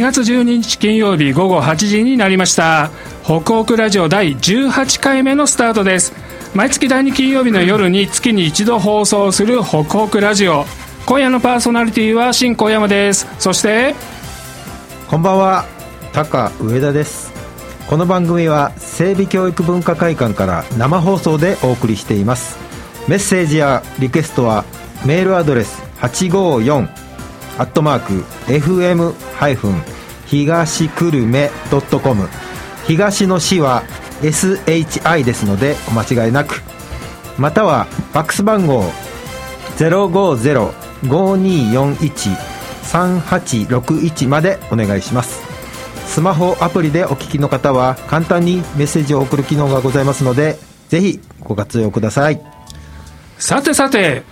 2月12日金曜日午後8時になりました。北北ラジオ第18回目のスタートです。毎月第2金曜日の夜に月に一度放送する北北ラジオ。今夜のパーソナリティは新小山です。そしてこんばんは。高上田です。この番組は整備教育文化会館から生放送でお送りしています。メッセージやリクエストはメールアドレス854アットマーク FM- 東久留米 .com 東の市は SHI ですのでお間違いなく。またはファックス番号050-5241-3861までお願いします。スマホアプリでお聞きの方は簡単にメッセージを送る機能がございますのでぜひご活用ください。さてさて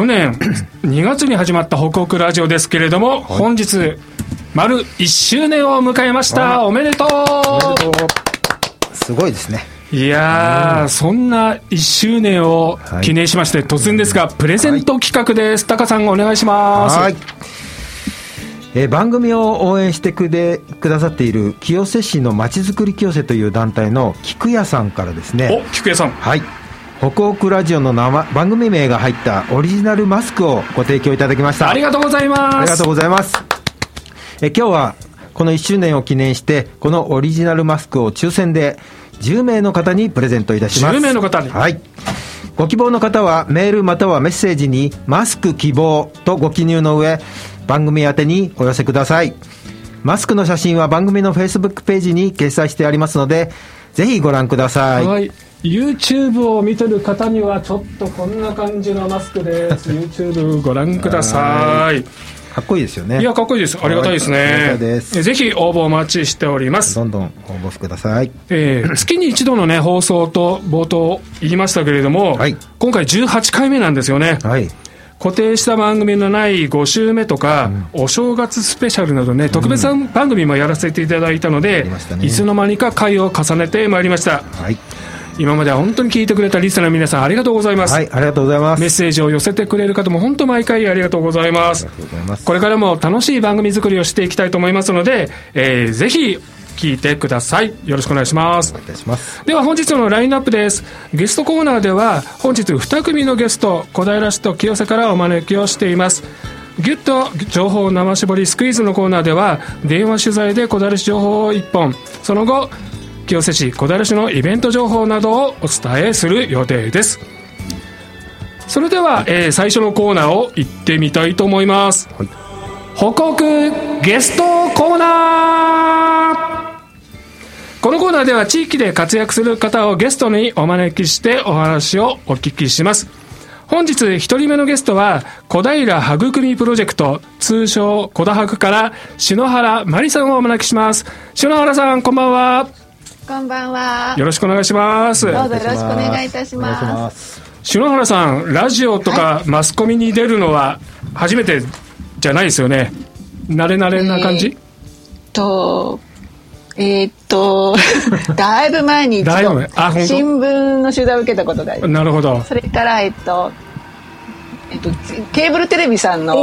去年 2月に始まった北北ラジオですけれども、本日丸1周年を迎えました。おめでとう。すごいですね。いやー、そんな1周年を記念しまして、突然ですが、プレゼント企画です。タカさん、お願いします。はい。えー番組を応援してくでくださっている清瀬市のまちづくり清瀬という団体の菊屋さんからですね。お、菊江さん。はい北北ラジオの名前番組名が入ったオリジナルマスクをご提供いただきましたありがとうございます。ありがとうございます。え今日はこの1周年を記念して、このオリジナルマスクを抽選で10名の方にプレゼントいたします。10名の方にはい。ご希望の方はメールまたはメッセージにマスク希望とご記入の上、番組宛てにお寄せください。マスクの写真は番組の Facebook ページに掲載してありますので、ぜひご覧ください。はい。YouTube を見てる方にはちょっとこんな感じのマスクです。YouTube ご覧ください。かっこいいですよね。いや、かっこいいです。ありがたいですね。はいありがたいですえぜひ応募お待ちしております。どんどん応募ください。えー 月に一度のね、放送と冒頭言いましたけれども、はい今回18回目なんですよね。はい。固定した番組のない5週目とか、お正月スペシャルなどね、特別番組もやらせていただいたので、ねいつの間にか回を重ねてまいりました。はい。今までは本当に聞いてくれたリスナーの皆さんありがとうございます。はい、ありがとうございます。メッセージを寄せてくれる方も本当毎回ありがとうございます。ありがとうございますこれからも楽しい番組作りをしていきたいと思いますので、えーぜひ聞いてください。よろしくお願いしますお。願いいたします。では本日のラインナップですゲストコーナーでは本日2組のゲスト小平市と清瀬からお招きをしていますギュッと情報生絞りスクイーズのコーナーでは電話取材で小平市情報を1本その後清瀬市小平市のイベント情報などをお伝えする予定ですそれでは、えー最初のコーナーを行ってみたいと思います、はい報告ゲストコーナーこのコーナーでは地域で活躍する方をゲストにお招きしてお話をお聞きします。本日1人目のゲストは小平育みプロジェクト通称小田博から篠原真理さんをお招きします。篠原さんこんばんは。こんばんは。よろしくお願いします。どうぞよろしくお願いいたしま。ますす。篠原さん、ラジオとかマスコミに出るのは初めてじゃないですよね。慣れ慣れな感じ、と、えーっと、だいぶ前に一だいぶ度新聞の取材を受けたことがあります。なるほど。それから、えっと、えっと、ケーブルテレビさんの、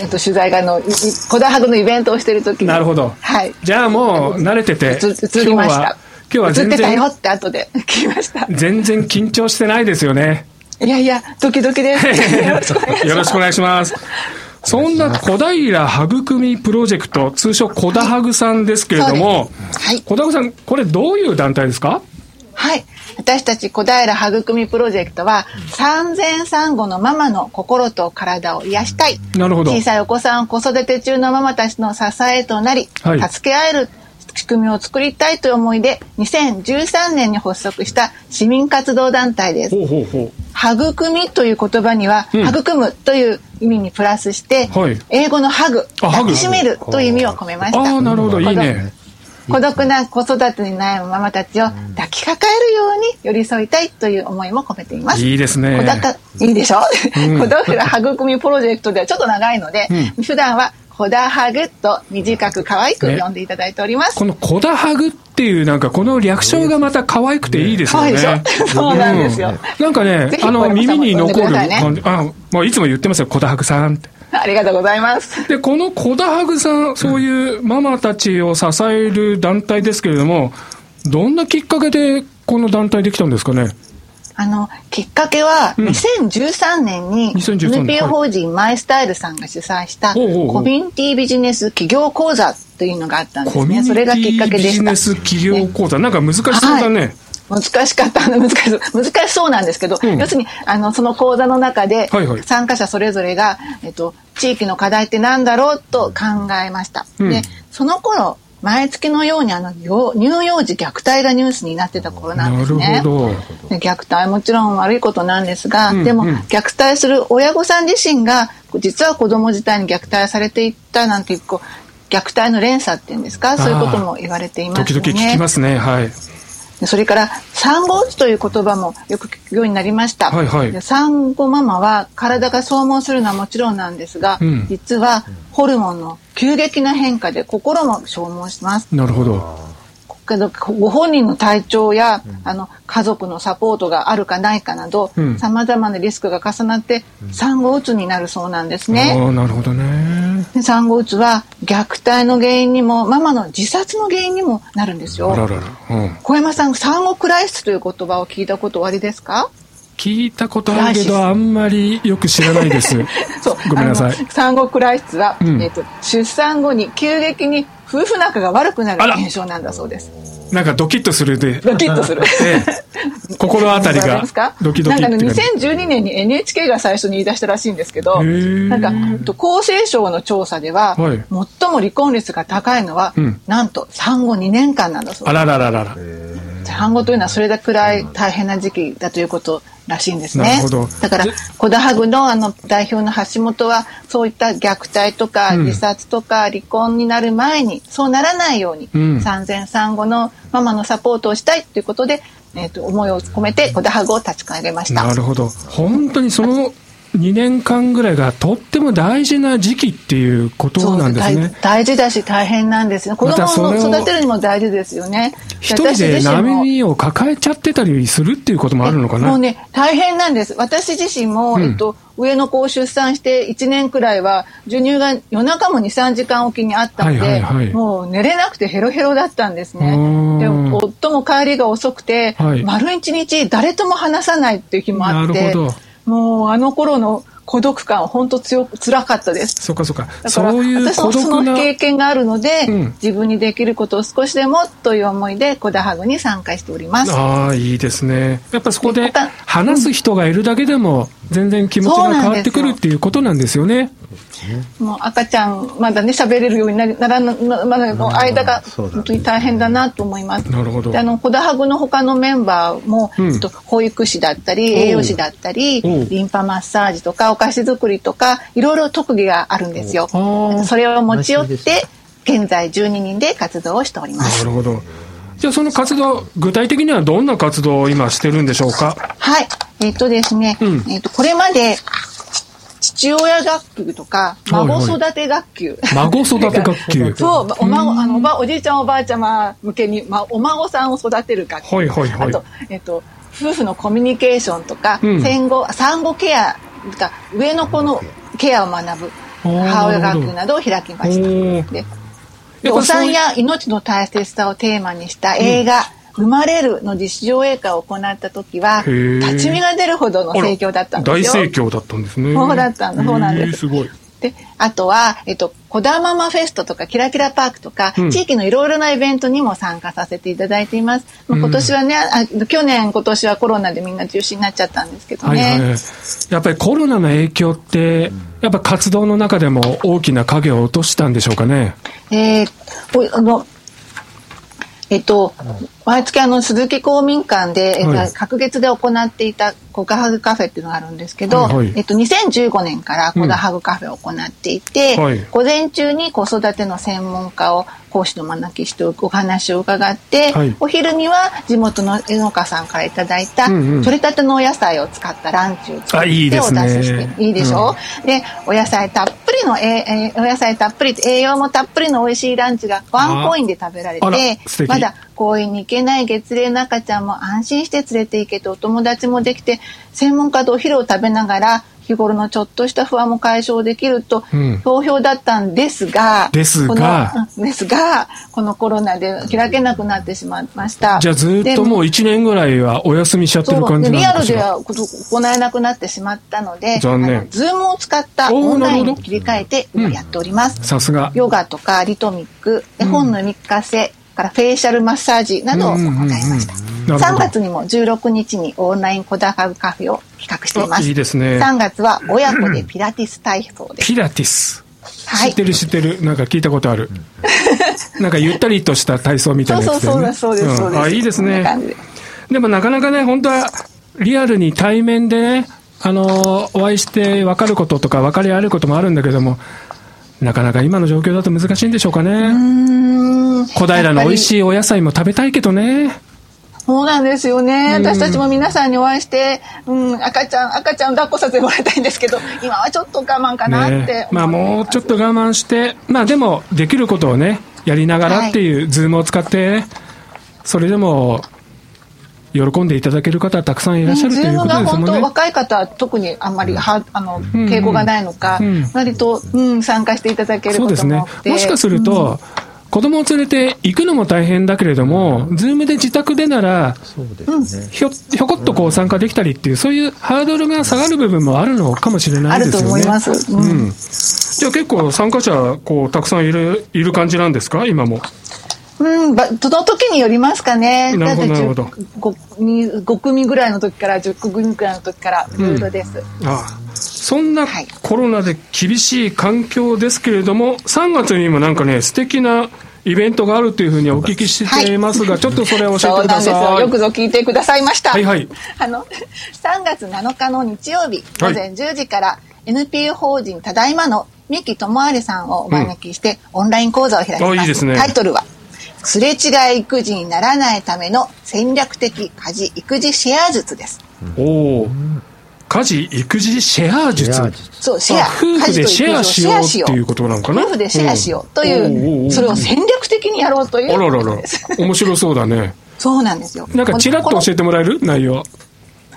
えっと、取材があの、いい小田博のイベントをしてる時になるほど。はい。じゃあもう慣れてて、映映りました。今日は全映ってたよ然って後で 聞きました。全然緊張してないですよね。いやいや、ドキドキで す。よろしくお願いします。そんな小平育みプロジェクト、通称小田ハグさんですけれども、そうですはい小田ハグさん、これどういう団体ですか？はい。私たち小平育みプロジェクトは、産前産後のママの心と体を癒したい。なるほど小さいお子さんを子育て中のママたちの支えとなり、はい助け合える仕組みを作りたいという思いで、2013年に発足した市民活動団体です。ほうほうほ育みという言葉には、うん育むという意味にプラスして、はい英語のハグ、あハグ抱きしめるという意味を込めました。ああ、なるほど、いいね。孤独な子育てに悩むママたちを抱きかかえるように寄り添いたいという思いも込めています。いいですね。いいでしょ、うん。小平育みプロジェクトではちょっと長いので、普段は小田ハグと短く可愛くね。呼んでいただいております。この小田ハグっていう、なんかこの略称がまた可愛くていいですよね。可愛いでしょ？そうなんですよ。うんなんかね。あの、耳に残る感じ、あ、もういつも言ってますよ、小田ハグさんって。あ ありがとうございます。で、このコダハグさん、そういうママたちを支える団体ですけれども、どんなきっかけでこの団体できたんですかね？あの、きっかけは、うん2013年に、2013年 NPO 法人マイスタイルさんが主催した、コミュニティビジネス企業講座というのがあったんですね。それがきっかけでした。ジネス企業講座、なんか難しそうだね。難しかった、難しそう、難しそうなんですけど、うん要するに、あの、その講座の中ではいはい、参加者それぞれが、えっと、地域の課題って何だろうと考えました。うんで、その頃、毎月のようにあの、よ乳幼児虐待がニュースになってた頃なんですね。虐待はもちろん悪いことなんですが、うんでもうん虐待する親御さん自身が実は子供自体に虐待されていったなんていうこう虐待の連鎖っていうんですか？そういうことも言われていますよね。時々聞きますね。はい。でそれから産後うつという言葉もよく聞くようになりました、はいはい。で産後ママは体が消耗するのはもちろんなんですが、うん。実はホルモンの急激な変化で心も消耗します。なるほど。けどご本人の体調や、あの家族のサポートがあるかないかなどうんさまざまなリスクが重なって産後うつになるそうなんですね。なるほどね。で産後うつは虐待の原因にもママの自殺の原因にもなるんですよ。あららら。うん。小山さん産後クライシスという言葉を聞いたことおありですか？聞いたことあるけど、あんまりよく知らないです。そうごめんなさい。産後クライシスは、うんえっと出産後に急激に夫婦仲が悪くなる現象なんだそうです。なんかドキッとするで。ドキッとする。ええ。心当たりがドキドキなんかねって感じ2012年に NHK が最初に言い出したらしいんですけどなんかえっと厚生省の調査では、はい。最も離婚率が高いのは、うん。なんと産後2年間なんだそうあです。ららららら。産後というのはそれくらい大変な時期だということらしいんですね。だからで、コダハグのあの代表の橋本は、そういった虐待とかうん自殺とか離婚になる前に、そうならないように、うん産前産後のママのサポートをしたいということで、えっ、と、思いを込めてコダハグを立ち上げました。なるほど。本当にその2年間ぐらいがとっても大事な時期っていうことなんですね。大大事だし大変なんですね。子供を育てるにも大事ですよね。一人で波を抱えちゃってたりするっていうこともあるのかな？もうね、大変なんです。私自身も、うんえっと、上の子を出産して1年くらいは、授乳が夜中も2、3時間おきにあったので、はいはいはいもう寝れなくてヘロヘロだったんですね。うんで、夫も帰りが遅くて、はい丸一日誰とも話さないっていう日もあってなるほど、もうあの頃の孤独感、本当強く、辛かったです。そっかそっか。だからそういう私もそ孤独なの。経験があるので、うん自分にできることを少しでもという思いでコダハグに参加しております。ああ、いいですね。やっぱそこで話す人がいるだけでも全然気持ちが変わってくるっていうことなんですよね。もう赤ちゃんまだね喋れるようになりならなまだの間が本当に大変だなと思います。なるほどであのコダハグの他のメンバーも、うんえっと保育士だったり栄養士だったりリンパマッサージとかお菓子作りとかいろいろ特技があるんですよ。それを持ち寄って現在12人で活動をしております。なるほど。じゃあその活動、具体的にはどんな活動を今してるんでしょうか？はい。えっ、とですね、うんえっ、と、これまで、ち父親学級とか、はいはい孫育て学級。孫育て学級。そう、お孫、あの、おば、おじいちゃんおばあちゃま向けに、ま、お孫さんを育てる学級。はいはいはいあと、えっ、と、夫婦のコミュニケーションとか、うん戦後、産後ケア上の子のケアを学ぶ、母親学級などを開きました。で、お産や命の大切さをテーマにした映画、生まれるの実証映画を行った時は、立ち見が出るほどの盛況だったんですよ。大盛況だったんですね。そうだったんだそうなんですすごい。で、あとは、えっと、こだままフェストとか、キラキラパークとか、うん地域のいろいろなイベントにも参加させていただいています。まあ今年はね、あ去年、今年はコロナでみんな中止になっちゃったんですけどね。はいはいはい。やっぱりコロナの影響って、やっぱ活動の中でも大きな影を落としたんでしょうかね？えーおあの、えっと、毎月あの、鈴木公民館で、えっとはい隔月で行っていたコカハグカフェっていうのがあるんですけど、はいはい。えっと、2015年からコダハグカフェを行っていて、はい。午前中に子育ての専門家を講師の招きしてお話を伺って、はい。お昼には地元の農家さんからいただいた、うんうん。取れたてのお野菜を使ったランチを作あいいってお出しして、いいでしょ、で、お野菜たっぷりの、えーえーお野菜たっぷり、栄養もたっぷりの美味しいランチがワンコインで食べられてまだ公園に行けない月齢の赤ちゃんも安心して連れて行けてお友達もできて、専門家とお昼を食べながら日頃のちょっとした不安も解消できるとうん。好評だったんですが、ですが。ですがこのコロナで開けなくなってしまいました。じゃあずっともう1年ぐらいはお休みしちゃってる感じでリアルでは行えなくなってしまったので残念。ズームを使ったオンラインに切り替えて今やっております、さすが。ヨガとかリトミック絵本の読み聞かせ、からフェイシャルマッサージなどを行いました、うんうん。うんなるほど。3月にも16日にオンラインコダハグカフェを企画しています。あいいですね。3月は親子でピラティス体操です。ピラティス。はい。知ってる知ってる。なんか聞いたことある。なんかゆったりとした体操みたいそうなやつね。そうですそうですそうです。ん。あいいですね。で。もなかなかね本当はリアルに対面でねあのお会いして分かることとか分かり合えることもあるんだけどもなかなか今の状況だと難しいんでしょうかね。小平の美味しいお野菜も食べたいけどね。そうなんですよね。うん。私たちも皆さんにお会いして、うん、赤ちゃん、赤ちゃん抱っこさせてもらいたいんですけど、今はちょっと我慢かなって思ってねまあもうちょっと我慢してまあでもできることをねやりながらっていう、ズームを使ってそれでも喜んでいただける方たくさんいらっしゃるということですもんね。若い方は特にあんまりはあの抵抗がないのか、うん。割と、うん、参加していただけることそうですね。もしかすると、子供を連れて行くのも大変だけれども、ズームで自宅でなら、そうですね、ひょひょこっとこう参加できたりっていう、そういうハードルが下がる部分もあるのかもしれないですよね。あると思います。うん。うん。じゃあ結構参加者、こう、たくさんいる、いる感じなんですか？今も。うん、ばその時によりますかね。なるほどだってなるほど 5, に5組ぐらいの時から10組ぐらいの時からいろいろです。ああそんなはいコロナで厳しい環境ですけれども、3月にもなんかね、素敵なイベントがあるというふうにお聞きしていますが、ちょっとそれを教えそうてくだなんですよ。さい。よくぞ聞いてくださいました。はいはいあの、3月7日の日曜日、午前10時から、NPO 法人ただいまの三木智有さんをお招きして、オンライン講座を開きます。あいいですねタイトルは、すれ違い育児にならないための戦略的家事育児シェア術です。おお。家事、育児シェア術。そう、シェア。あ夫婦でシェアしようっていうことなのかな？夫婦でシェアしようというう、それを戦略的にやろうというあららら。面白そうだね。そうなんですよ。なんかちらっと教えてもらえる？内容。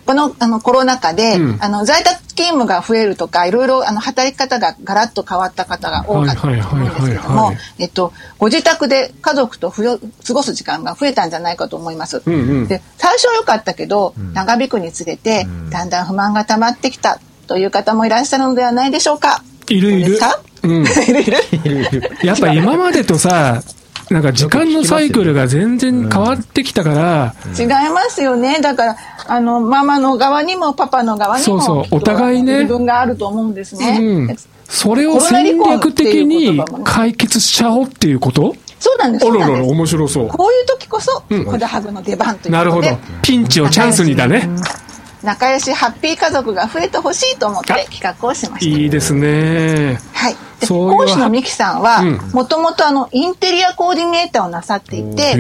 このあのコロナ禍で、うんあの在宅勤務が増えるとかいろいろあの働き方がガラッと変わった方が多かったと思うんですけどもはいえっとご自宅で家族とふよ過ごす時間が増えたんじゃないかと思います。うんうんで最初は良かったけど、長引くにつれて、だんだん不満が溜まってきたという方もいらっしゃるのではないでしょうか。いるいる。うん。いるいる。やっぱ今までとさ、なんか時間のサイクルが全然変わってきたから、違いますよね。だから、あの、ママの側にもパパの側にも、そうそうお互いね自分があると思うんですね。うん。それを戦略的に解決しちゃおうっていうこと？そうなんです。あららら、そうなんです。面白そう。こういう時こそ、うんコダハグの出番というなるほど。ピンチをチャンスにだね。仲良しハッピー家族が増えてほしいと思ってあ企画をしました。いいですね。はい。でそういう講師のミキさんはうん、もともとあの、インテリアコーディネーターをなさっていて、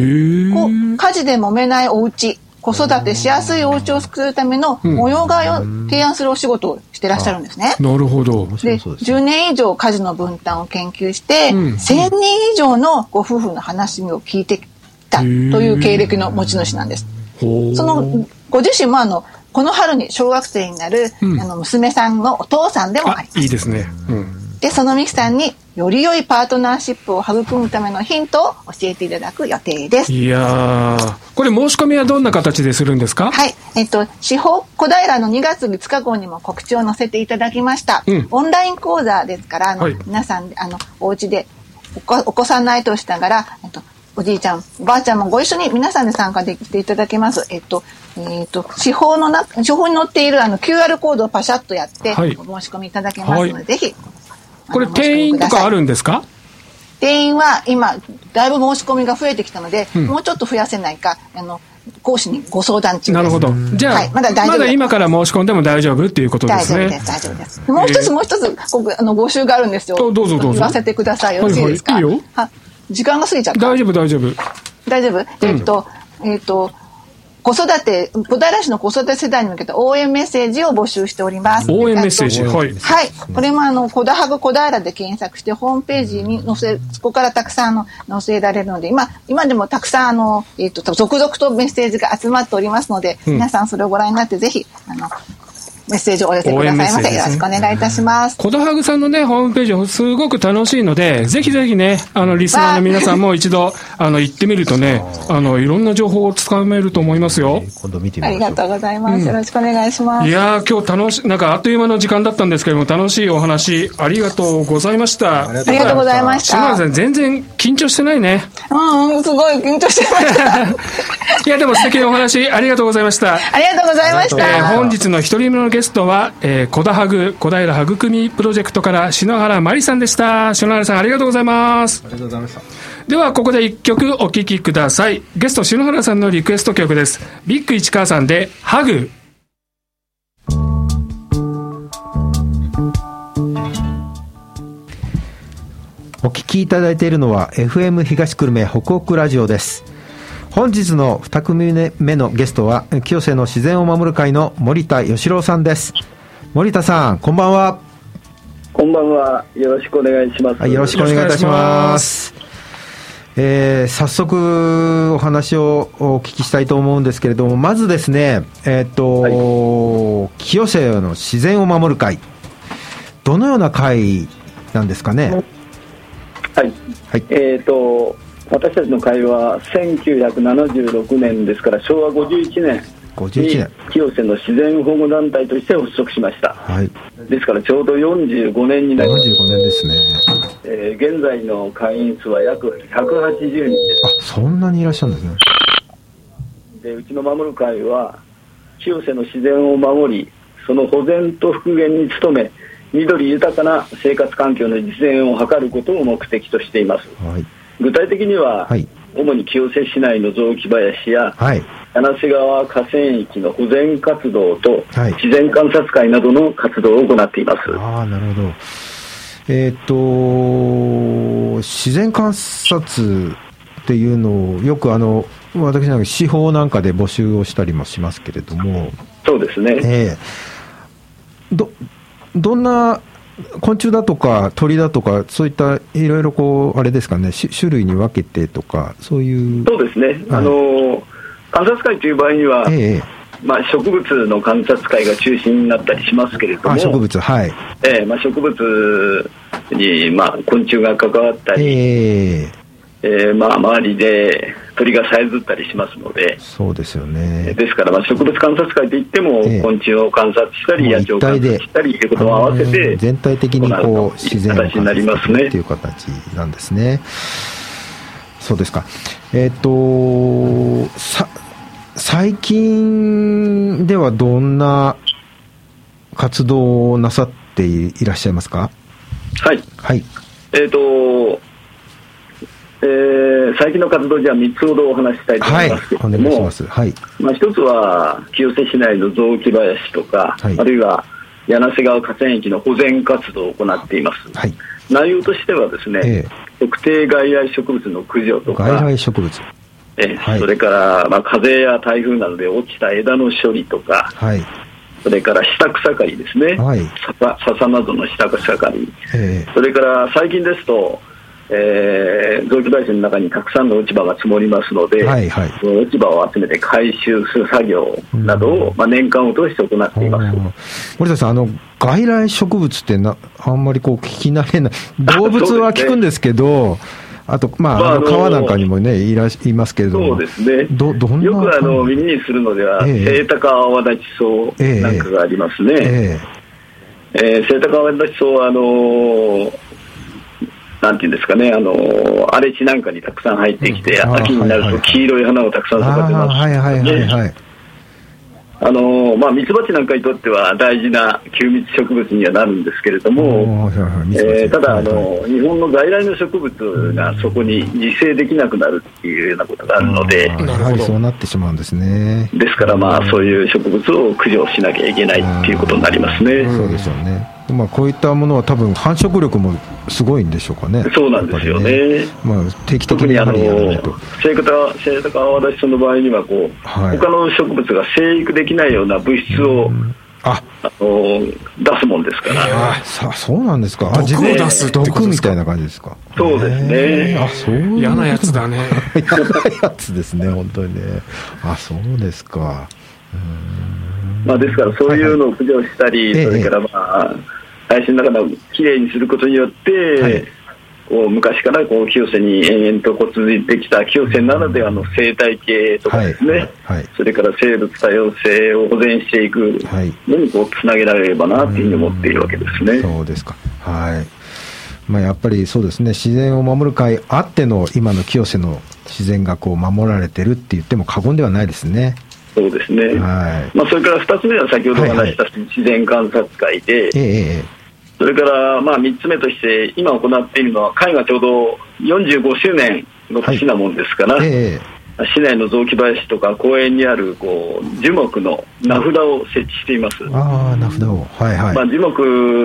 こう家事で揉めないお家、子育てしやすいお家を作るための模様替えを提案するお仕事をしてらっしゃるんですね。なるほど。でそうです10年以上家事の分担を研究して、うん1000人以上のご夫婦の話を聞いてきたという経歴の持ち主なんです。そのご自身もあのこの春に小学生になる、うんあの娘さんのお父さんでもああります。いいですね。うん。でそのミキさんにより良いパートナーシップを育むためのヒントを教えていただく予定です。いやー、これ申し込みはどんな形でするんですか？はい。えっと、司法小平の2月5日号にも告知を載せていただきました。うんオンライン講座ですから、あのはい皆さん、あの、お家でお子お子さんの相手をしながら、えっと、おじいちゃん、おばあちゃんもご一緒に皆さんで参加できていただけます。えっと、えっと、司法のな、司法に載っているあの QR コードをパシャッとやって、はい。お申し込みいただけますので、はい。ぜひ。これ定員とかあるんですか？定員は今だいぶ申し込みが増えてきたので、うん。もうちょっと増やせないかあの講師にご相談中です。なるほど。じゃあ、はい。まだ大丈夫。まだ今から申し込んでも大丈夫っていうことですね。大丈夫です。大丈夫です。もう一つ、もう一つここあの募集があるんですよ。どどうぞどうぞ。言わせてくださいよ。ろしいですか、はいはい。いいよあ時間が過ぎちゃった大丈夫、大丈夫。大丈夫、えっとえっと子育て小平市の子育て世代に向けた応援メッセージを募集しております応援メッセージ。えっとはい。はい。これもあの、コダハグコダイラで検索して、ホームページに載せ、そこからたくさんあの載せられるので、今、今でもたくさんあの、えっ、と、続々とメッセージが集まっておりますので、うん皆さんそれをご覧になって、ぜひ、あの、メッセージをお寄せくださいませ。よろしくお願いいたします。コダハグさんのね、ホームページ、すごく楽しいので、ぜひぜひね、あの、リスナーの皆さんも一度、あの、行ってみるとね、あの、いろんな情報をつかめると思いますよ。今度見てみありがとうございます。よろしくお願いします。いやー、今日楽し、なんかあっという間の時間だったんですけれども、楽しいお話、ありがとうございました。ありがとうございました。篠原さん、全然緊張してないね。うんうん、すごい緊張してました。いや、でも素敵なお話、ありがとうございました。ありがとうございましえーた。本日の一人目のゲストは、えー、小田ハグ、小平育みプロジェクトから篠原麻里さんでした。篠原さん、ありがとうございます。ありがとうございましたでは、ここで一曲お聴きください。ゲスト、篠原さんのリクエスト曲です。ビッグ市川さんで、ハグ。お聞きいただいているのは FM 東久留米北北ラジオです本日の2組目のゲストは清瀬の自然を守る会の森田義郎さんです。森田さんこんばんは、こんばんは。よろしくお願いします。はい、よろしくお願いいたします。えー早速お話をお聞きしたいと思うんですけれどもまずですねえっ、と、清瀬の自然を守る会どのような会なんですかね？はい。はい。えっ、と、私たちの会は1976年ですから昭和51年51に年清瀬の自然保護団体として発足しました。はいですからちょうど45年になります。45年ですねえー現在の会員数は約180人であそんなにいらっしゃるんですねす。でうちの守る会は清瀬の自然を守り、その保全と復元に努め、緑豊かな生活環境の実現を図ることを目的としています。はい具体的には、はい。主に清瀬市内の雑木林やはい。柳瀬川河川域の保全活動と、はい。自然観察会などの活動を行っています。ああなるほど。えっ、と自然観察っていうのをよくあの私なんか司法なんかで募集をしたりもしますけれども。そうですね。ええどどんな昆虫だとか鳥だとかそういったいろいろこうあれですかねし種類に分けてとかそういう。そうですね。あの観察会という場合には、ええ。まあ、植物の観察会が中心になったりしますけれども、あ植物はい。ええまあ、植物に、まあ、昆虫が関わったり、ええええまあ、周りで鳥がさえずったりしますので、そうですよねですから、まあ、植物観察会といっても、ええ昆虫を観察したり、野鳥を観察したりということを合わせあて、の全体的にこ行う自然を形になりますねっていう形なんですね。そうですか。えっ、とさ最近ではどんな活動をなさっていらっしゃいますか？はい。はい。えっ、と、えー最近の活動じゃあ3つほどお話ししたいと思はいいますけ。れおども、願いします。はい。まあ、一つは清瀬市内の雑木林とか、はいあるいは柳瀬川河川域の保全活動を行っています。はい。内容としてはですね、え特定外来植物の駆除とか、外来植物。えはいそれから、まあ、風や台風などで落ちた枝の処理とか、はい。それから下草刈りですね、はい笹笹などの下草刈り、えそれから最近ですと、えー、雑木林の中にたくさんの落ち葉が積もりますので、はいはい。その落ち葉を集めて回収する作業などを、まあ、年間を通して行っています。森田さん、あの外来植物ってな、あんまりこう聞き慣れない、動物は聞くんですけど、あと、まあ、あのまああの川なんかにもね、いらしいますけれども、そうですね。どどんなよくあの耳にするのでは、ええ。セイタカアワダチソウなんかがありますね。ええ。ーセイタカアワダチソウはあのーなんていうんですかね、あのー荒れ地なんかにたくさん入ってきて、うん秋になると黄色い花をたくさん育てます。あ、はいはいはいはねい。あのーまあ、ミツバチなんかにとっては大事な吸蜜植物にはなるんですけれども、えーただ、あはいはいの日本の外来の植物がそこに自生できなくなるっていうようなことがあるので、やはりそうなってしまうんですね。ですから、まあ、そういう植物を駆除しなきゃいけないっていうことになりますね。そうですよね。まあ、こういったものは多分繁殖力もすごいんでしょうかね。そうなんですよねやっぱりまあ、定期的にや特にあのはりやらないと。セイタカセイタカアワダの場合にはこう、はい他の植物が生育できないような物質を、あ、あの出すもんですから、あさそうなんですか。あ毒を出す毒みたいな感じですか？そうですねあ、そういう。嫌なやつだね。嫌なやつですね、本当にね。あ、そうですか。まあ、ですからそういうのを駆除したり、はいはいそれからまあ林の中のきれいにすることによって、はいこう昔からこう清瀬に延々とこう続いてきた清瀬ならではの生態系とかですね、はい。はい。それから生物多様性を保全していくはい。のにこうつなげられればなというふうに思っているわけですね。そうですか。はい。まあ、やっぱりそうですね、自然を守る会あっての今の清瀬の自然がこう守られてるって言っても過言ではないですね。そうですね、はい。まあ、それから2つ目は先ほどお話しした自然観察会で、えええそれからまあ3つ目として、今行っているのは、会がちょうど45周年の年なもんですから、ええ市内の雑木林とか公園にあるこう樹木の名札を設置しています。えああ、名札を。はいはい。まあ、樹木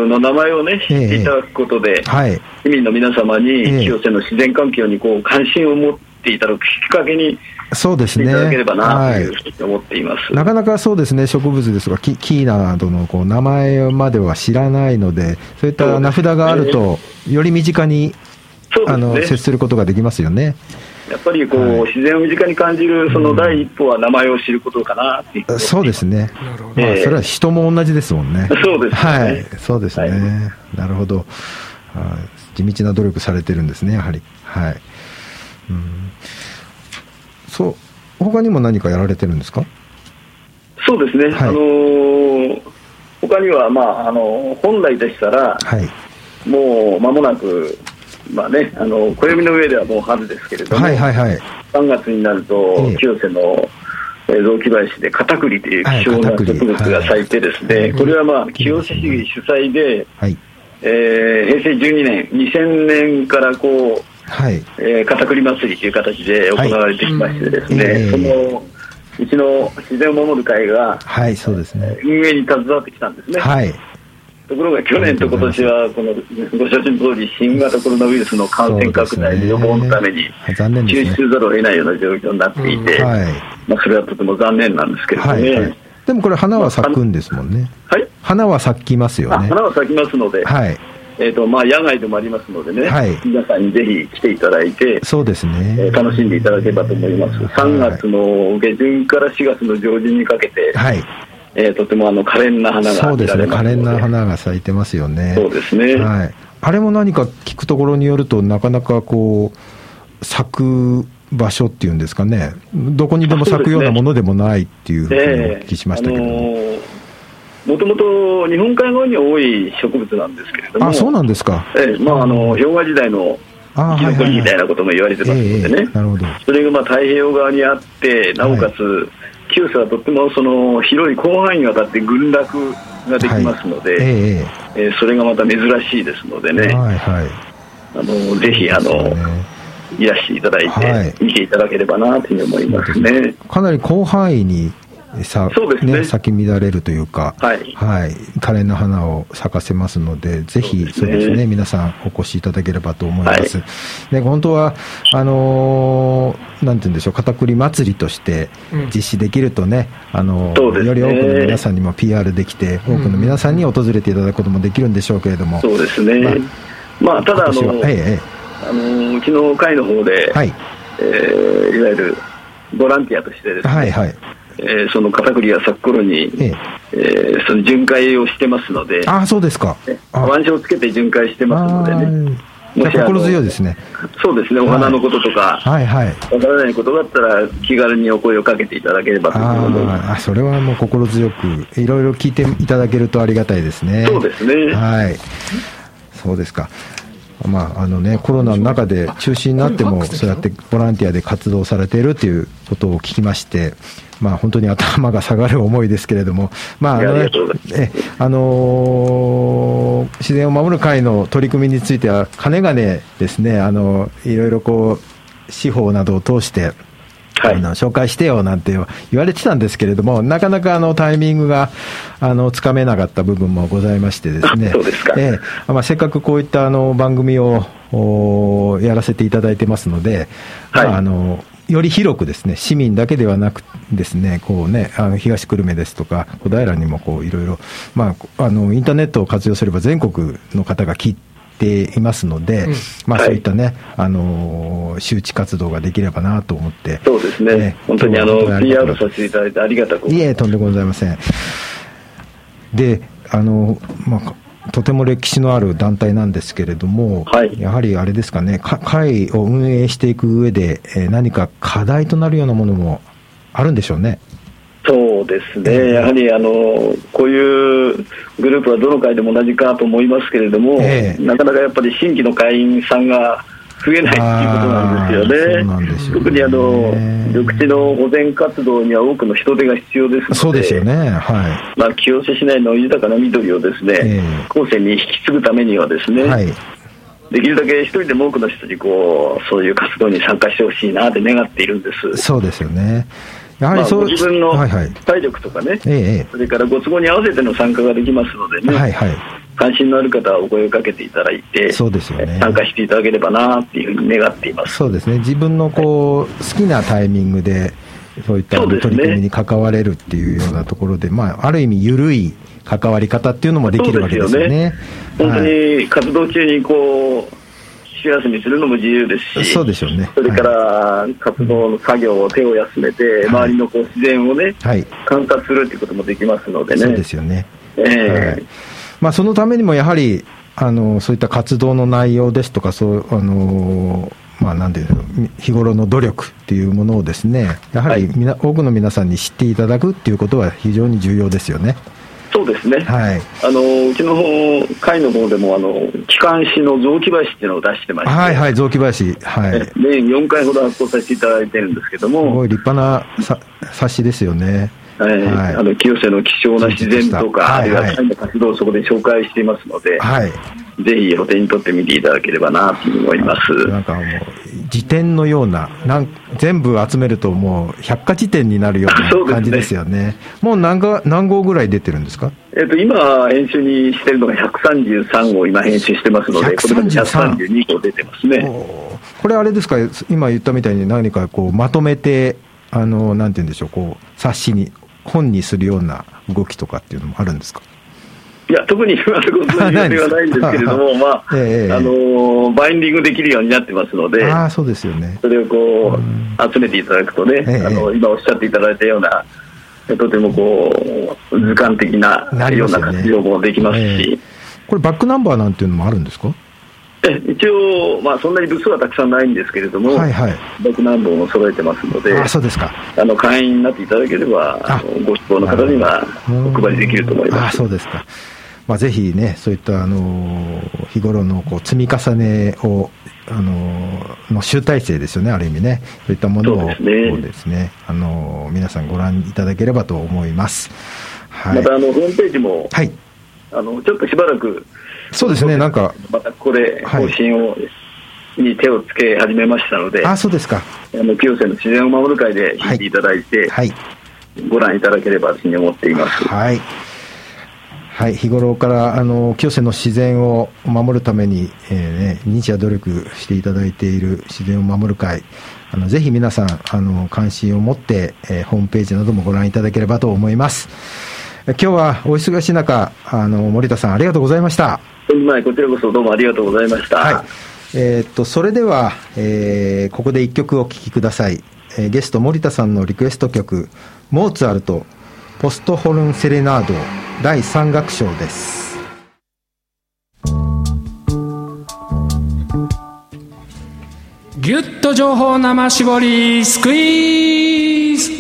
の名前をね、知っていただくことで、はい。市民の皆様にええ清瀬の自然環境にこう関心を持っていただくきっかけにそうですね。いただければなとはいいうふうに思っています。なかなかそうですね、植物ですとか木木などのこう名前までは知らないので、そういった名札があると、より身近にあの接することができますよね。やっぱりこう、はい自然を身近に感じるその第一歩は名前を知ることかなっていうふうに思っていますそうですね。なるほどまあ、ええそれは人も同じですもんね。そうですねはい、そうですね。はいなるほど。あ地道な努力されてるんですね、やはり。はい。うん、そう、他にも何かやられてるんですか？そうですね、はい。あのー他には、まああの本来でしたら、はい。もう間もなく、まあね、あの暦の上ではもう春ですけれども、はいはいはい。3月になると、ええ。清瀬のえー雑木林でカタクリという希少な植物が咲いてですね、はい。これはまあ清瀬市主催で、はい。えー平成12年、2000年からこう、はい。えー、カタクリ祭りという形で行われてきましてですね、はいそのうちの自然を守る会がはい、そうですね。運営に携わってきたんですね。はい。ところが去年と今年は、このご承知の通り、新型コロナウイルスの感染拡大の予防のために、中止せざるを得ないような状況になっていて、はい。まあ、それはとても残念なんですけれどもね。はい、はい。でもこれ花は咲くんですもんね。はい花は咲きますよね。あ花は咲きますので、はい。えーとまあ、野外でもありますのでね、はい皆さんにぜひ来ていただいて、そうですえね。ー楽しんでいただければと思います。3月の下旬から4月の上旬にかけて、はい。えーとてもあの可憐な花がそうですね。可憐な花が咲いてますよね。そうですね。はい。あれも何か聞くところによると、なかなかこう、咲く場所っていうんですかね。どこにでも咲くようなものでもないっていうふうにお聞きしましたけども。もともと日本海側に多い植物なんですけれども、あ、そうなんですか。ええまあ、あの氷河時代のあ生き残りみたいなことも言われてますのでね、ええなるほど。それがまあ太平洋側にあって、なおかつ、九州はとってもその広い広範囲にわたって群落ができますので、はい。ええーそれがまた珍しいですのでえね、はいはい。あのぜひあの、ね。いらしていただいて、はい。見ていただければなというふうに思いますね。かなり広範囲にさ、そうですね。咲き乱れるというか、はい。はい、可憐な花を咲かせますので、ぜひ、そでね。そううですすね、皆さんお越しいただければと思います。で、本当は、あのーなんて言うんでしょう、片栗祭りとしてうん。実施できるとね、あのーそうですね。より多くの皆さんにも PR できて、多くの皆さんに訪れていただくこともできるんでしょうけれども、そうですね、まあ、ただあの、ええあのうちの会の方で、ええはい、えーいわゆるボランティアとしてですね、はい、はい。えーその片栗が咲く頃に、ええーその巡回をしてますので、ああ、そうですか。あ腕章をつけて巡回してますのでね、心強いですね。そうですね、お花のこととか、はい、はい。わからないことがあったら、気軽にお声をかけていただければと思います。あーあ、それはもう心強く、いろいろ聞いていただけるとありがたいですね。そうですねはい。そうですか。まあ、あのね、コロナの中で中止になっても、そうやってボランティアで活動されているということを聞きまして、まあ、本当に頭が下がる思いですけれども、まあ、あのねえ、あのー自然を守る会の取り組みについては、かねがねですね、あの、いろいろこう、司法などを通して、はいあの紹介してよなんて言われてたんですけれども、なかなかあのタイミングがあのつかめなかった部分もございましてですね、あ そうですか。ええ。まあ、せっかくこういったあの番組をおやらせていただいてますので、はい。まあ、あのより広くですね、市民だけではなくですね、こうね、あの東久留米ですとか、小平にもこういろいろ、まあ、あのインターネットを活用すれば全国の方が聞いていますので、うん。まあ、はい。そういったね、あの周知活動ができればなと思って、そうですね、ええ本当にあの PR させていただいてありがたく思いえ、とんでもございません。であの、まあ、とても歴史のある団体なんですけれども、はい。やはりあれですかね、か会を運営していく上で、えー何か課題となるようなものもあるんでしょうね。そうですね、やはりあのこういうグループはどの会でも同じかと思いますけれども、ええなかなかやっぱり新規の会員さんが増えないっていうことなんですよね。よね特にあの緑地の保全活動には多くの人手が必要ですので、そうですよね。はまあ、清瀬市内の豊かな緑をですね、ええ後世に引き継ぐためにはですね、い。はい。できるだけ一人でも多くの人にこうそういう活動に参加してほしいなって願っているんです。そうですよね。やはまあ、りそう、ご自分のはいはい。体力とかね、ええそれからご都合に合わせての参加ができますのでええね、はいはい。関心のある方はお声をかけていただいて、そうですよね参加していただければなっていうふうに願っています。そうですね。自分のこう、好きなタイミングで、そういった取り組みに関われるっていうようなところで、まあ、ある意味、緩い関わり方っていうのもできるわけですよね。本当はいに活動中にこう、週休みするのも自由ですし、そうでしょうね。それから活動の作業を手を休めて、周りのこう自然をね、はい。観察するということもできますのでね。そうですよね。ええはいまあ、そのためにもやはり、あの、そういった活動の内容ですとか、そう、あの、まあ、なんていうの、日頃の努力っていうものをですね、やはりみな、多くの皆さんに知っていただくっていうことは非常に重要ですよね。そうですね。はい。あのうちの方会の方でもあの機関誌の雑木林っていうのを出してまして、はいはい、雑木林。はい。え年4回ほど発行させていただいてるんですけどすも、ごい立派なさ冊子ですよね。えーはいあの清瀬の希少な自然とか、はいはいあるいは会の活動をそこで紹介していますので、はい。ぜひお手に取ってみていただければなと思います。なんかもう、辞典のような、なん全部集めるともう、百科事典になるような感じですよね。もう何が何号ぐらい出てるんですか？えっと今、編集にしてるのが133号、今、編集してますので、これまで133 132号出てますね。これあれですか、今言ったみたいに何かこうまとめて、あの、なんて言うんでしょう、こう、冊子に、本にするような動きとかっていうのもあるんですか？いや、特に今のことにはないんですけれども、まあ、ええあのバインディングできるようになってますので、ああ、そうですよね。それをこう集めていただくとね、ええあの今おっしゃっていただいたような、とてもこう図鑑的なような活用もできますええし、これバックナンバーなんていうのもあるんですか？え一応、まあ、そんなに部数はたくさんないんですけれども、はいはい。バックナンバーも揃えてますので、あそうですか。あの会員になっていただければ、ああのご希望の方にはお配りできると思いあます。そうですか。まあ、ぜひね、そういった、あのー日頃のこう積み重ねを、あのーの集大成ですよね、ある意味ね。そういったものをそうですねね、あのー皆さんご覧いただければと思います。はい。またあのホームページも、はい。あのちょっとしばらく、そうですね、なんか、またこれ、はい方針を、に手をつけ始めましたので、あ、そうですか。あの清瀬の自然を守る会で聞いていただいて、はい。ご覧いただければと思っています。はい。はい、日頃から、あの、清瀬の自然を守るために、えーね、日夜努力していただいている自然を守る会、あの、ぜひ皆さん、あの、関心を持って、えーホームページなどもご覧いただければと思います。え今日はお忙しい中、あの、森田さんありがとうございました。とんでもないこちらこそどうもありがとうございました。はい。えーっと、それでは、えーここで一曲お聴きください。えーゲスト森田さんのリクエスト曲、モーツァルト、ポストホルンセレナード第3楽章です。ギュッと情報生絞りスクイーズ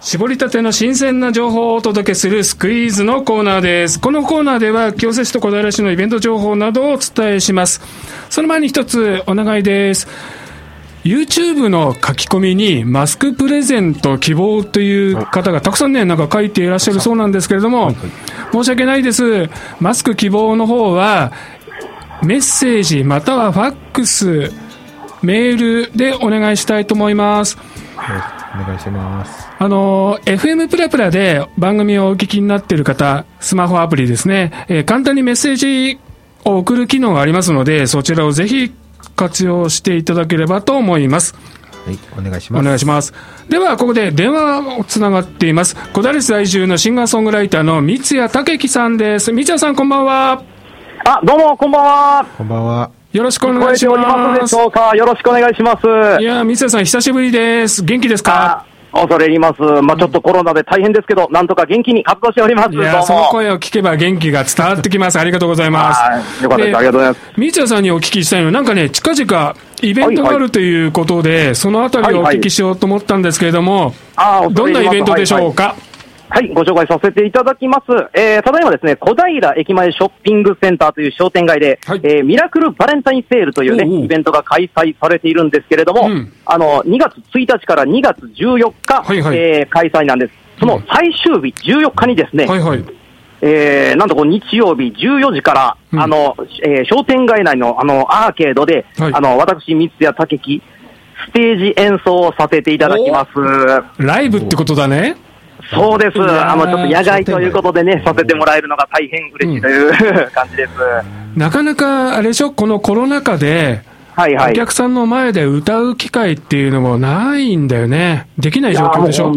絞りたての新鮮な情報をお届けするスクイーズのコーナーです。このコーナーでは清瀬市と小平市のイベント情報などをお伝えします。その前に一つお願いです。YouTube の書き込みにマスクプレゼント希望という方がたくさんね、なんか書いていらっしゃるそうなんですけれども、申し訳ないです。マスク希望の方は、メッセージまたはファックス、メールでお願いしたいと思います。お願いします。あの、FM プラプラで番組をお聞きになっている方、スマホアプリですね、えー簡単にメッセージを送る機能がありますので、そちらをぜひ活用していただければと思います。はい、お願いしおます。願いします。では、ここで電話をつながっています。小平市在住のシンガーソングライターの三谷武樹さんです。三谷さん、こんばんは。あ、どうも、こんばんは。こんばんは。よろしくお願いしてえおりますま。ですしょうか？よろしくお願いします。いや、三谷さん、久しぶりです。元気ですか？あ、恐れ入ります。まあちょっとコロナで大変ですけど、なんとか元気に活動しております。いや、その声を聞けば元気が伝わってきます。ありがとうございます。はいよかったです。ありがとうございます。三谷さんにお聞きしたいのは、なんかね、近々イベントがあるということで、そのあたりをお聞きしようと思ったんですけれども、あーどんなイベントでしょうか、はい、ご紹介させていただきます。えー、ただいまですね、小平駅前ショッピングセンターという商店街で、はいえーミラクルバレンタインセールというね、おうおうイベントが開催されているんですけれども、うんあの、2月1日から2月14日、はいはいえー開催なんです。その最終日、14日にですね、はいはい。えーなんとこう日曜日14時から、うんあの、えー商店街内のあのアーケードで、はいあの、私、三谷武樹、ステージ演奏をさせていただきます。ライブってことだね。そうです。あの、ちょっと野外ということでね、させてもらえるのが大変嬉しいという、感じです。なかなか、あれでしょ、このコロナ禍で、おはいはい。客さんの前で歌う機会っていうのもないんだよね。できない状況でしょ？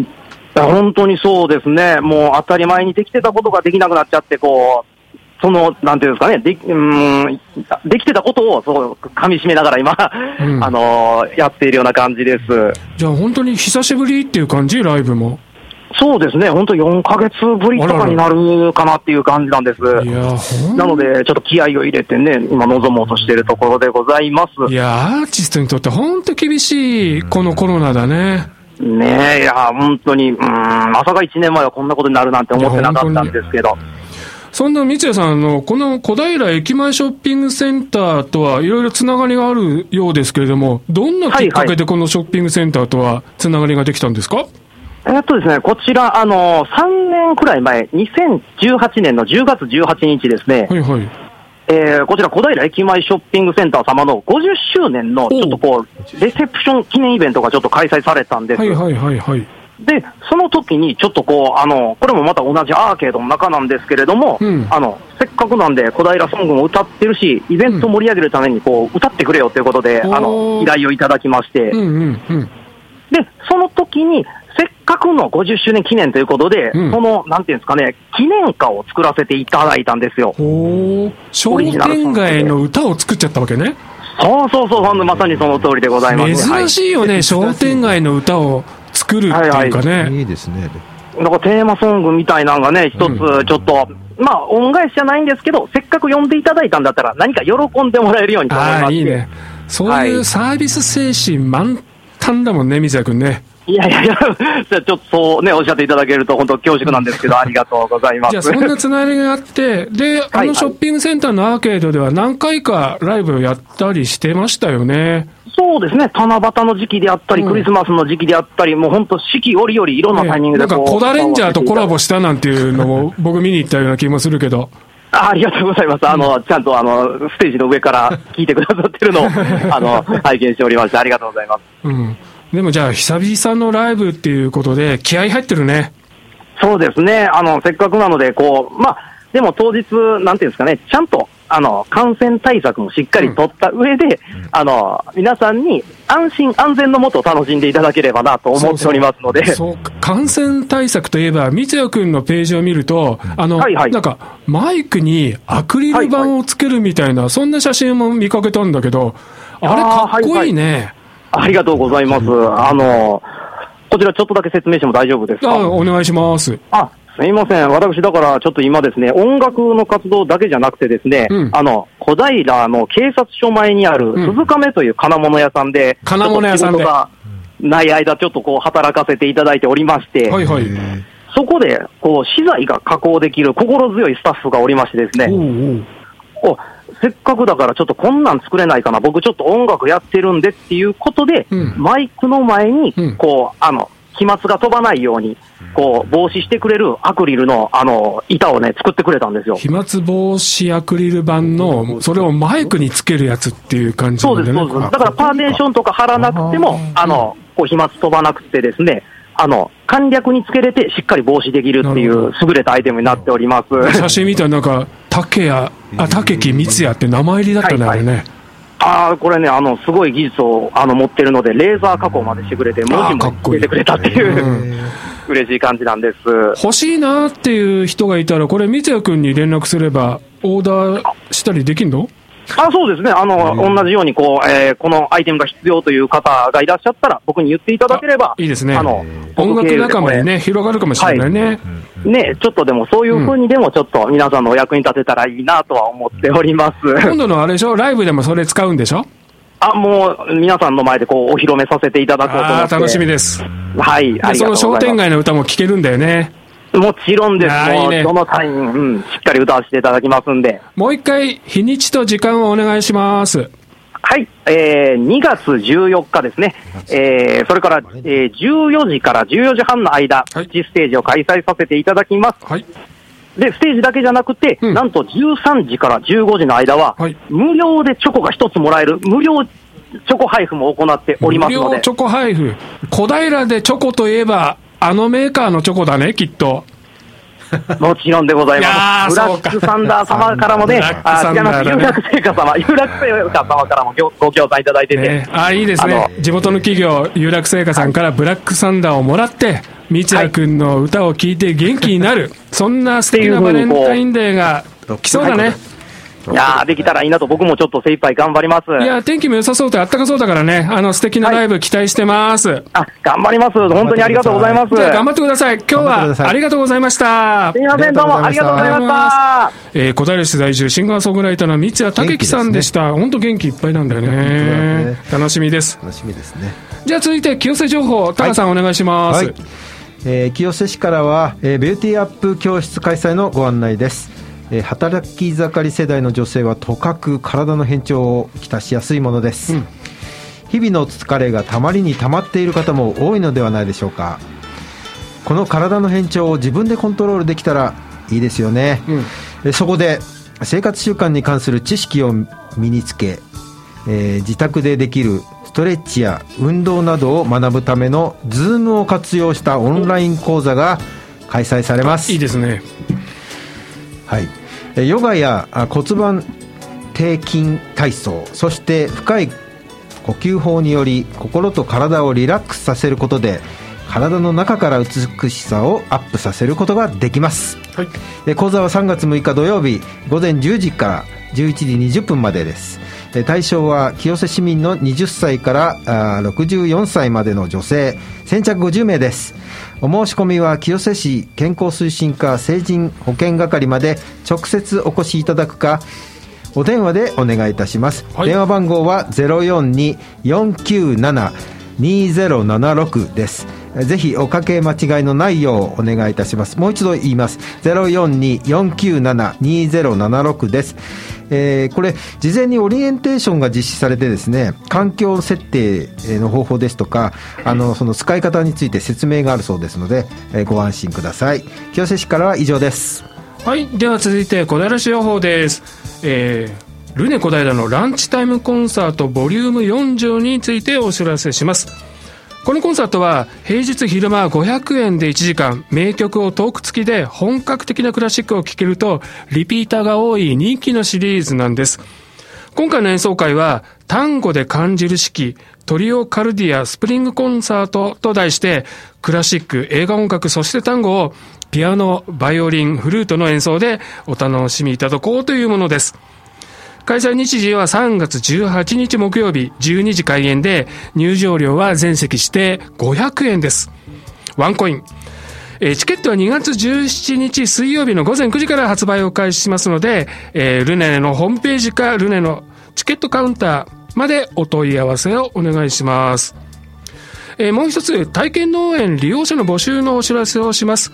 本当にそうですね。もう当たり前にできてたことができなくなっちゃって、こう、その、なんていうんですかね、でき、うーん、できてたことを、そう、噛み締めながら今、うんあのーやっているような感じです。じゃあ本当に久しぶりっていう感じ？ライブも。そうですね、本当4ヶ月ぶりとかになるかなっていう感じなんです。いや、ほんなので、ちょっと気合を入れてね、今望もうとしているところでございます。いや、アーティストにとって本当厳しい、このコロナだね。ねえ、いや、本当に、うーん、まさか1年前はこんなことになるなんて思ってなかったんですけど。そんな三谷さんの、この小平駅前ショッピングセンターとはいろいろつながりがあるようですけれども、どんなきっかけでこのショッピングセンターとはつながりができたんですか、えっとですね、こちら、あの、3年くらい前、2018年の10月18日ですね、はいはい。えーこちら小平駅前ショッピングセンター様の50周年の、ちょっとこう、レセプション記念イベントがちょっと開催されたんです。はいはいはいはい。で、その時にちょっとこう、あの、これもまた同じアーケードの中なんですけれども、うんあの、せっかくなんで小平ソングも歌ってるし、イベント盛り上げるためにこう、歌ってくれよということで、おーあの、依頼をいただきまして、うんうんうん。で、その時に、せっかくの50周年記念ということで、うんその、なんていうんですかね、記念歌を作らせていただいたんですよ。商店街の歌を作っちゃったわけね。そうそうそう、まさにその通りでございます。珍しいよね、商店街の歌を作るっていうかね。いいですね。なんかテーマソングみたいなのがね、一うつちょっと、まあ、恩返しじゃないんですけど、せっかく呼んでいただいたんだったら、何か喜んでもらえるようにと思いまああ。いいね。そういうサービス精神満タンだもんね、水谷君ね。いやいやいや、じゃあちょっとそうね、おっしゃっていただけると、本当恐縮なんですけど、ありがとうございます。じゃあ、そんなつながりがあって、で、あのショッピングセンターのアーケードでは何回かライブをやったりしてましたよね。そうですね、七夕の時期であったり、うんクリスマスの時期であったり、もう本当、四季折々いろんなタイミングなんか、コダレンジャーとコラボししたなんていうのも、僕見に行ったような気もするけど。あありがとうございます。あの、ちゃんとあの、ステージの上から聞いてくださってるのを、あの、拝見しておりまして、ありがとうございます。うん。でもじゃあ、久々のライブっていうことで、気合入ってるね。そうですね。あの、せっかくなので、こう、まあ、でも当日、なんていうんですかね、ちゃんと、あの、感染対策もしっかり取った上で、あの、皆さんに安心安全のもと楽しんでいただければなと思っておりますので、そうか感染対策といえば、三谷君のページを見ると、あの、はいはいなんか、マイクにアクリル板をつけるみたいな、そんな写真も見かけたんだけど、あれかっこいいね。ありがとうございます。あの、こちらちょっとだけ説明しても大丈夫ですか？あお願いします。あ、すいません。私、だから、ちょっと今ですね、音楽の活動だけじゃなくてですね、うんあの、小平の警察署前にある、うん鈴亀という金物屋さんで、金物屋さんでない間、ちょっとこう、働かせていただいておりまして、はいはい。そこで、こう、資材が加工できる心強いスタッフがおりましてですおね、うおうおせっかくだからちょっとこんなん作れないかな、僕ちょっと音楽やってるんでっていうことで、うんマイクの前にうん、こう、あの、飛沫が飛ばないように、こう、防止してくれるアクリルの、あの、板をね、作ってくれたんですよ。飛沫防止アクリル板の、それをマイクにつけるやつっていう感じそうです、なんだね。そうです。だからパーテーションとか貼らなくても、あの、こう、飛沫飛ばなくてですね、あの、簡略につけれてしっかり防止できるっていう優れたアイテムになっております。写真見たらなんか、竹谷、あ、竹木光也って名前入りだったね、あれね。ああ、これね、あの、すごい技術をあの持ってるので、レーザー加工までしてくれて、文字もあーかっこいい入れてくれたっていう、うん嬉しい感じなんです。欲しいなっていう人がいたら、これ、三谷君に連絡すれば、オーダーしたりできんの？あそうですね、あの、同じようにこう、えーこのアイテムが必要という方がいらっしゃったら、僕に言っていただければ、いいですねあの音楽仲間にね、広がるかもしれないね。ね、ちょっとでもそういうふうにでもちょっと皆さんのお役に立てたらいいなとは思っております。今度のあれでしょ？ライブでもそれ使うんでしょ？あ、もう皆さんの前でこうお披露目させていただこうと思って。楽しみです。はい、ありでそのがとうございます。商店街の歌も聴けるんだよね。もちろんです。あーいいねもうどのタイミング、うん、しっかり歌わせていただきますんで。もう一回、日にちと時間をお願いします。はい、えー、2月14日ですね。えー、それから、えー、14時から14時半の間、はいプチステージを開催させていただきます。はい。で、ステージだけじゃなくて、うんなんと13時から15時の間は、はい無料でチョコが一つもらえる、無料チョコ配布も行っておりますので無料チ、ョコ配布。小平でチョコといえば、あのメーカーのチョコだね、きっと。もちろんでございます。ブラックサンダー様からもね、あサンダーだね違います、有楽製菓様、有楽製菓様からもごご協賛いただいてて、ね、あいいですあねの。地元の企業、有楽製菓さんからブラックサンダーをもらって、道也君の歌を聴いて元気になる。そんな素敵なバレンタインデーが来そうだね。いやー、できたらいいなと、僕もちょっと精一杯頑張ります。いや、天気も良さそうであったかそうだからね、あの素敵なライブ期待してます。あ、頑張ります。本当にありがとうございます。じゃあ頑張ってください。今日はいありがとうございましたす。みません、どうもありがとうございました。えー、小平市在住、シンガーソングライターの三谷武樹さんでした。本当元気いっぱいなんだよねね。楽しみです。楽しみですねじゃあ続いて、清瀬情報、タカさんお願いします。はい、えー清瀬市からは、えービューティーアップ教室開催のご案内です、えー働き盛り世代の女性はとかく体の変調をきたしやすいものです、うん。日々の疲れがたまりにたまっている方も多いのではないでしょうか。この体の変調を自分でコントロールできたらいいですよね、うん。えーそこで生活習慣に関する知識を身につけ、えー自宅でできるストレッチや運動などを学ぶための Zoom を活用したオンライン講座が開催されます。いいですね。はい、えーヨガやあ骨盤底筋体操そして深い呼吸法により心と体をリラックスさせることで体の中から美しさをアップさせることができますはい。えー講座は3月6日土曜日午前10時から11時20分までですえー対象は清瀬市民の20歳からあー64歳までの女性。先着50名です。お申し込みは清瀬市健康推進課成人保健係まで直接お越しいただくかお電話でお願いいたします、はい。電話番号は042-497-2076ですぜひおかけ間違いのないようお願いいたしますもう一度言います042-497-2076です、えーこれ事前にオリエンテーションが実施されてですね環境設定の方法ですとかあのその使い方について説明があるそうですので、えーご安心ください清瀬市からは以上ですはい。では続いて、小平市予報です。えー、ルネ小平のランチタイムコンサートボリューム40についてお知らせします。このコンサートは平日昼間500円で1時間名曲をトーク付きで本格的なクラシックを聴けるとリピーターが多い人気のシリーズなんです。今回の演奏会は単語で感じる式トリオカルディアスプリングコンサートと題してクラシック、映画音楽、そして単語をピアノ、バイオリン、フルートの演奏でお楽しみいただこうというものです。開催日時は3月18日木曜日12時開演で入場料は全席して500円です。ワンコイン。えチケットは2月17日水曜日の午前9時から発売を開始しますので、えールネのホームページかルネのチケットカウンターまでお問い合わせをお願いします。えーもう一つ、体験農園利用者の募集のお知らせをします。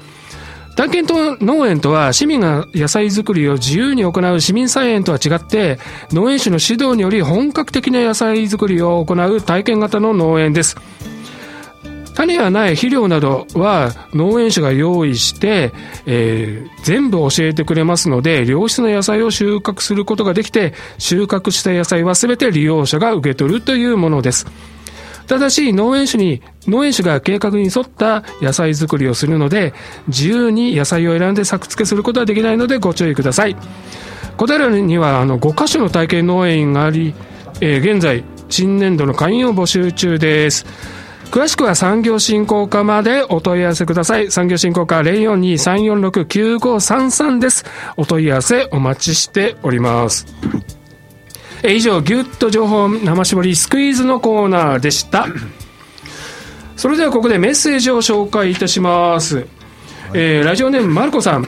体験農園とは市民が野菜作りを自由に行う市民菜園とは違って農園主の指導により本格的な野菜作りを行う体験型の農園です。種や苗肥料などは農園主が用意して、えー全部教えてくれますので良質な野菜を収穫することができて収穫した野菜は全て利用者が受け取るというものです。ただし農園主に農園主が計画に沿った野菜作りをするので自由に野菜を選んで作付けすることはできないのでご注意ください。小平にはあの5カ所の体験農園があり、えー現在新年度の会員を募集中です。詳しくは産業振興課までお問い合わせください。産業振興課042-346-9533です。お問い合わせお待ちしております。以上ギュッと情報生絞りスクイーズのコーナーでした それではここでメッセージを紹介いたします、えーラジオネームマルコさん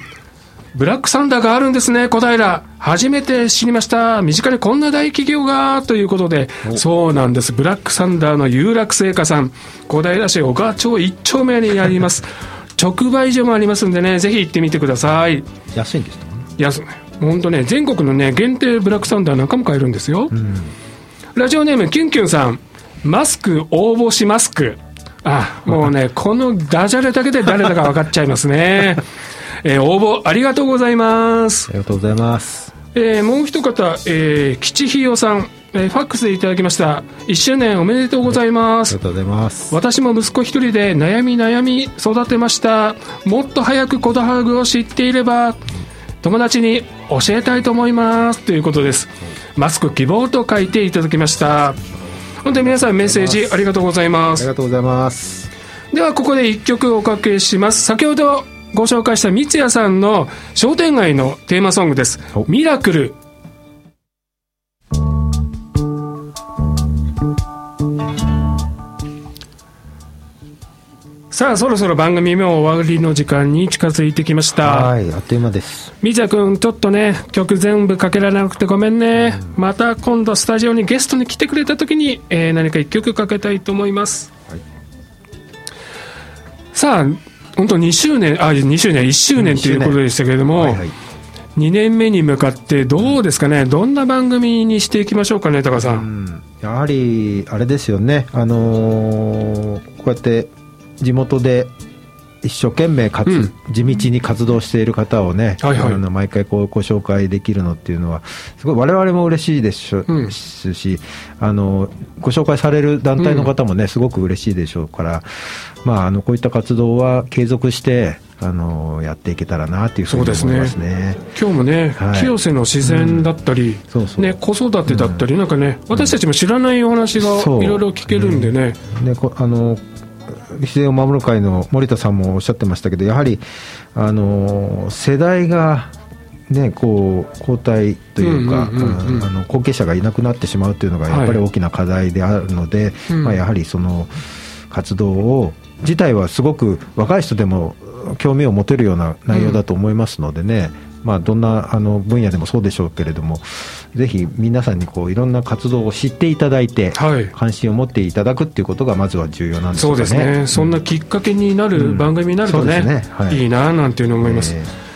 ブラックサンダーがあるんですね、小平。初めて知りました。身近にこんな大企業が、ということで、そうなんです。ブラックサンダーの有楽製菓さん、小平市小川町一丁目にあります。直売所もありますんでね、ぜひ行ってみてください。安いんですかいや、本当ね、全国のね、限定ブラックサンダーなんかも買えるんですよ。ラジオネーム、キュンキュンさん、マスク応募しマスク。あ、もうね、このダジャレだけで誰だか分かっちゃいますね。えー応募ありがとうございますあ。りがとうございますえーもう一方、えー、吉ひよさん、えーファックスでいただきました。1周年おめでとうございますありが。とうございます私も息子一人で悩み悩み育てましたもっと早くコダハグを知っていれば友達に教えたいと思いますということです。マスク希望と書いていただきました。本当に皆さんメッセージありがとうございます。ありがとうございます。ではここで1曲おかけします。先ほどご紹介した三谷さんの商店街のテーマソングです。お「ミラクル」さあそろそろ番組も終わりの時間に近づいてきました。はいあっという間です。三谷君ちょっとね曲全部かけられなくてごめんね、また今度スタジオにゲストに来てくれた時に、えー何か1曲かけたいと思います、はい。さあ本当2周年あ2周年1周年ということでしたけれども、はいはい。2年目に向かってどうですかね？どんな番組にしていきましょうかね高さん、うん。やはりあれですよね。あのーこうやって地元で一生懸命かつ、うん。地道に活動している方をね、はいはい。あの毎回こうご紹介できるのっていうのはすごい我々も嬉しいですし,、うん。しあのご紹介される団体の方もね、すごく嬉しいでしょうから、まあ、あのこういった活動は継続してあのやっていけたらなというふうに思いますね。今日もね、はい。清瀬の自然だったり、そうそう。ね、子育てだったり、なんかね私たちも知らないお話がいろいろ聞けるんでね。でこあの自然を守る会の森田さんもおっしゃってましたけどやはりあの世代が、ね、こう交代というか、うんうんうんうん。あの後継者がいなくなってしまうというのがやっぱり大きな課題であるので、うん。まあ、やはりその活動を自体はすごく若い人でも興味を持てるような内容だと思いますのでね、まあ、どんなあの分野でもそうでしょうけれどもぜひ皆さんにこういろんな活動を知っていただいて、はい。関心を持っていただくっていうことがまずは重要なんですそう。ですね、そんなきっかけになる番組になるとね,、そうですね。はい。い、いななんていうのを思います、え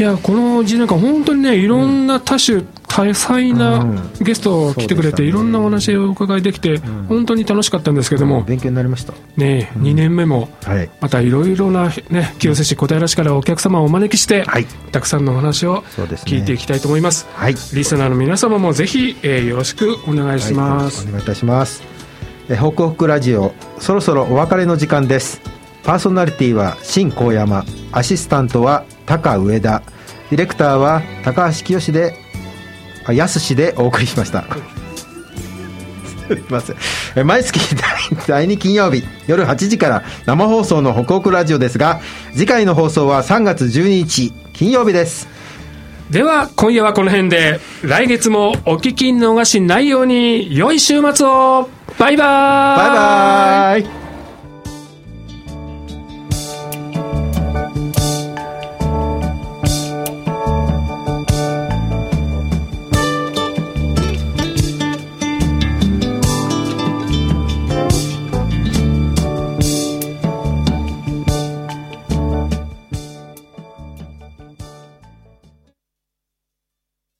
いやこの1年間本当にねいろんな多種多彩なうん。ゲスト来てくれて、いろんなお話をお伺いできて、本当に楽しかったんですけども、勉強になりました。ね、2年目もはい。またいろいろな、ね、清瀬市小平市からお客様をお招きして、はい。たくさんのお話を聞いていきたいと思います。はい。リスナーの皆様もぜひ、えーよろしくお願いします、はい。お願いいたします。えホクホクラジオ、そろそろお別れの時間です。パーソナリティは新高山、アシスタントは高上田、ディレクターは高橋清で、あ、やすしでお送りしました。すいません。え毎月 第第2金曜日夜8時から生放送のホクホクラジオですが次回の放送は3月12日金曜日です。では今夜はこの辺で来月もお聞き逃しないように良い週末を。バイバーイ。バイバイ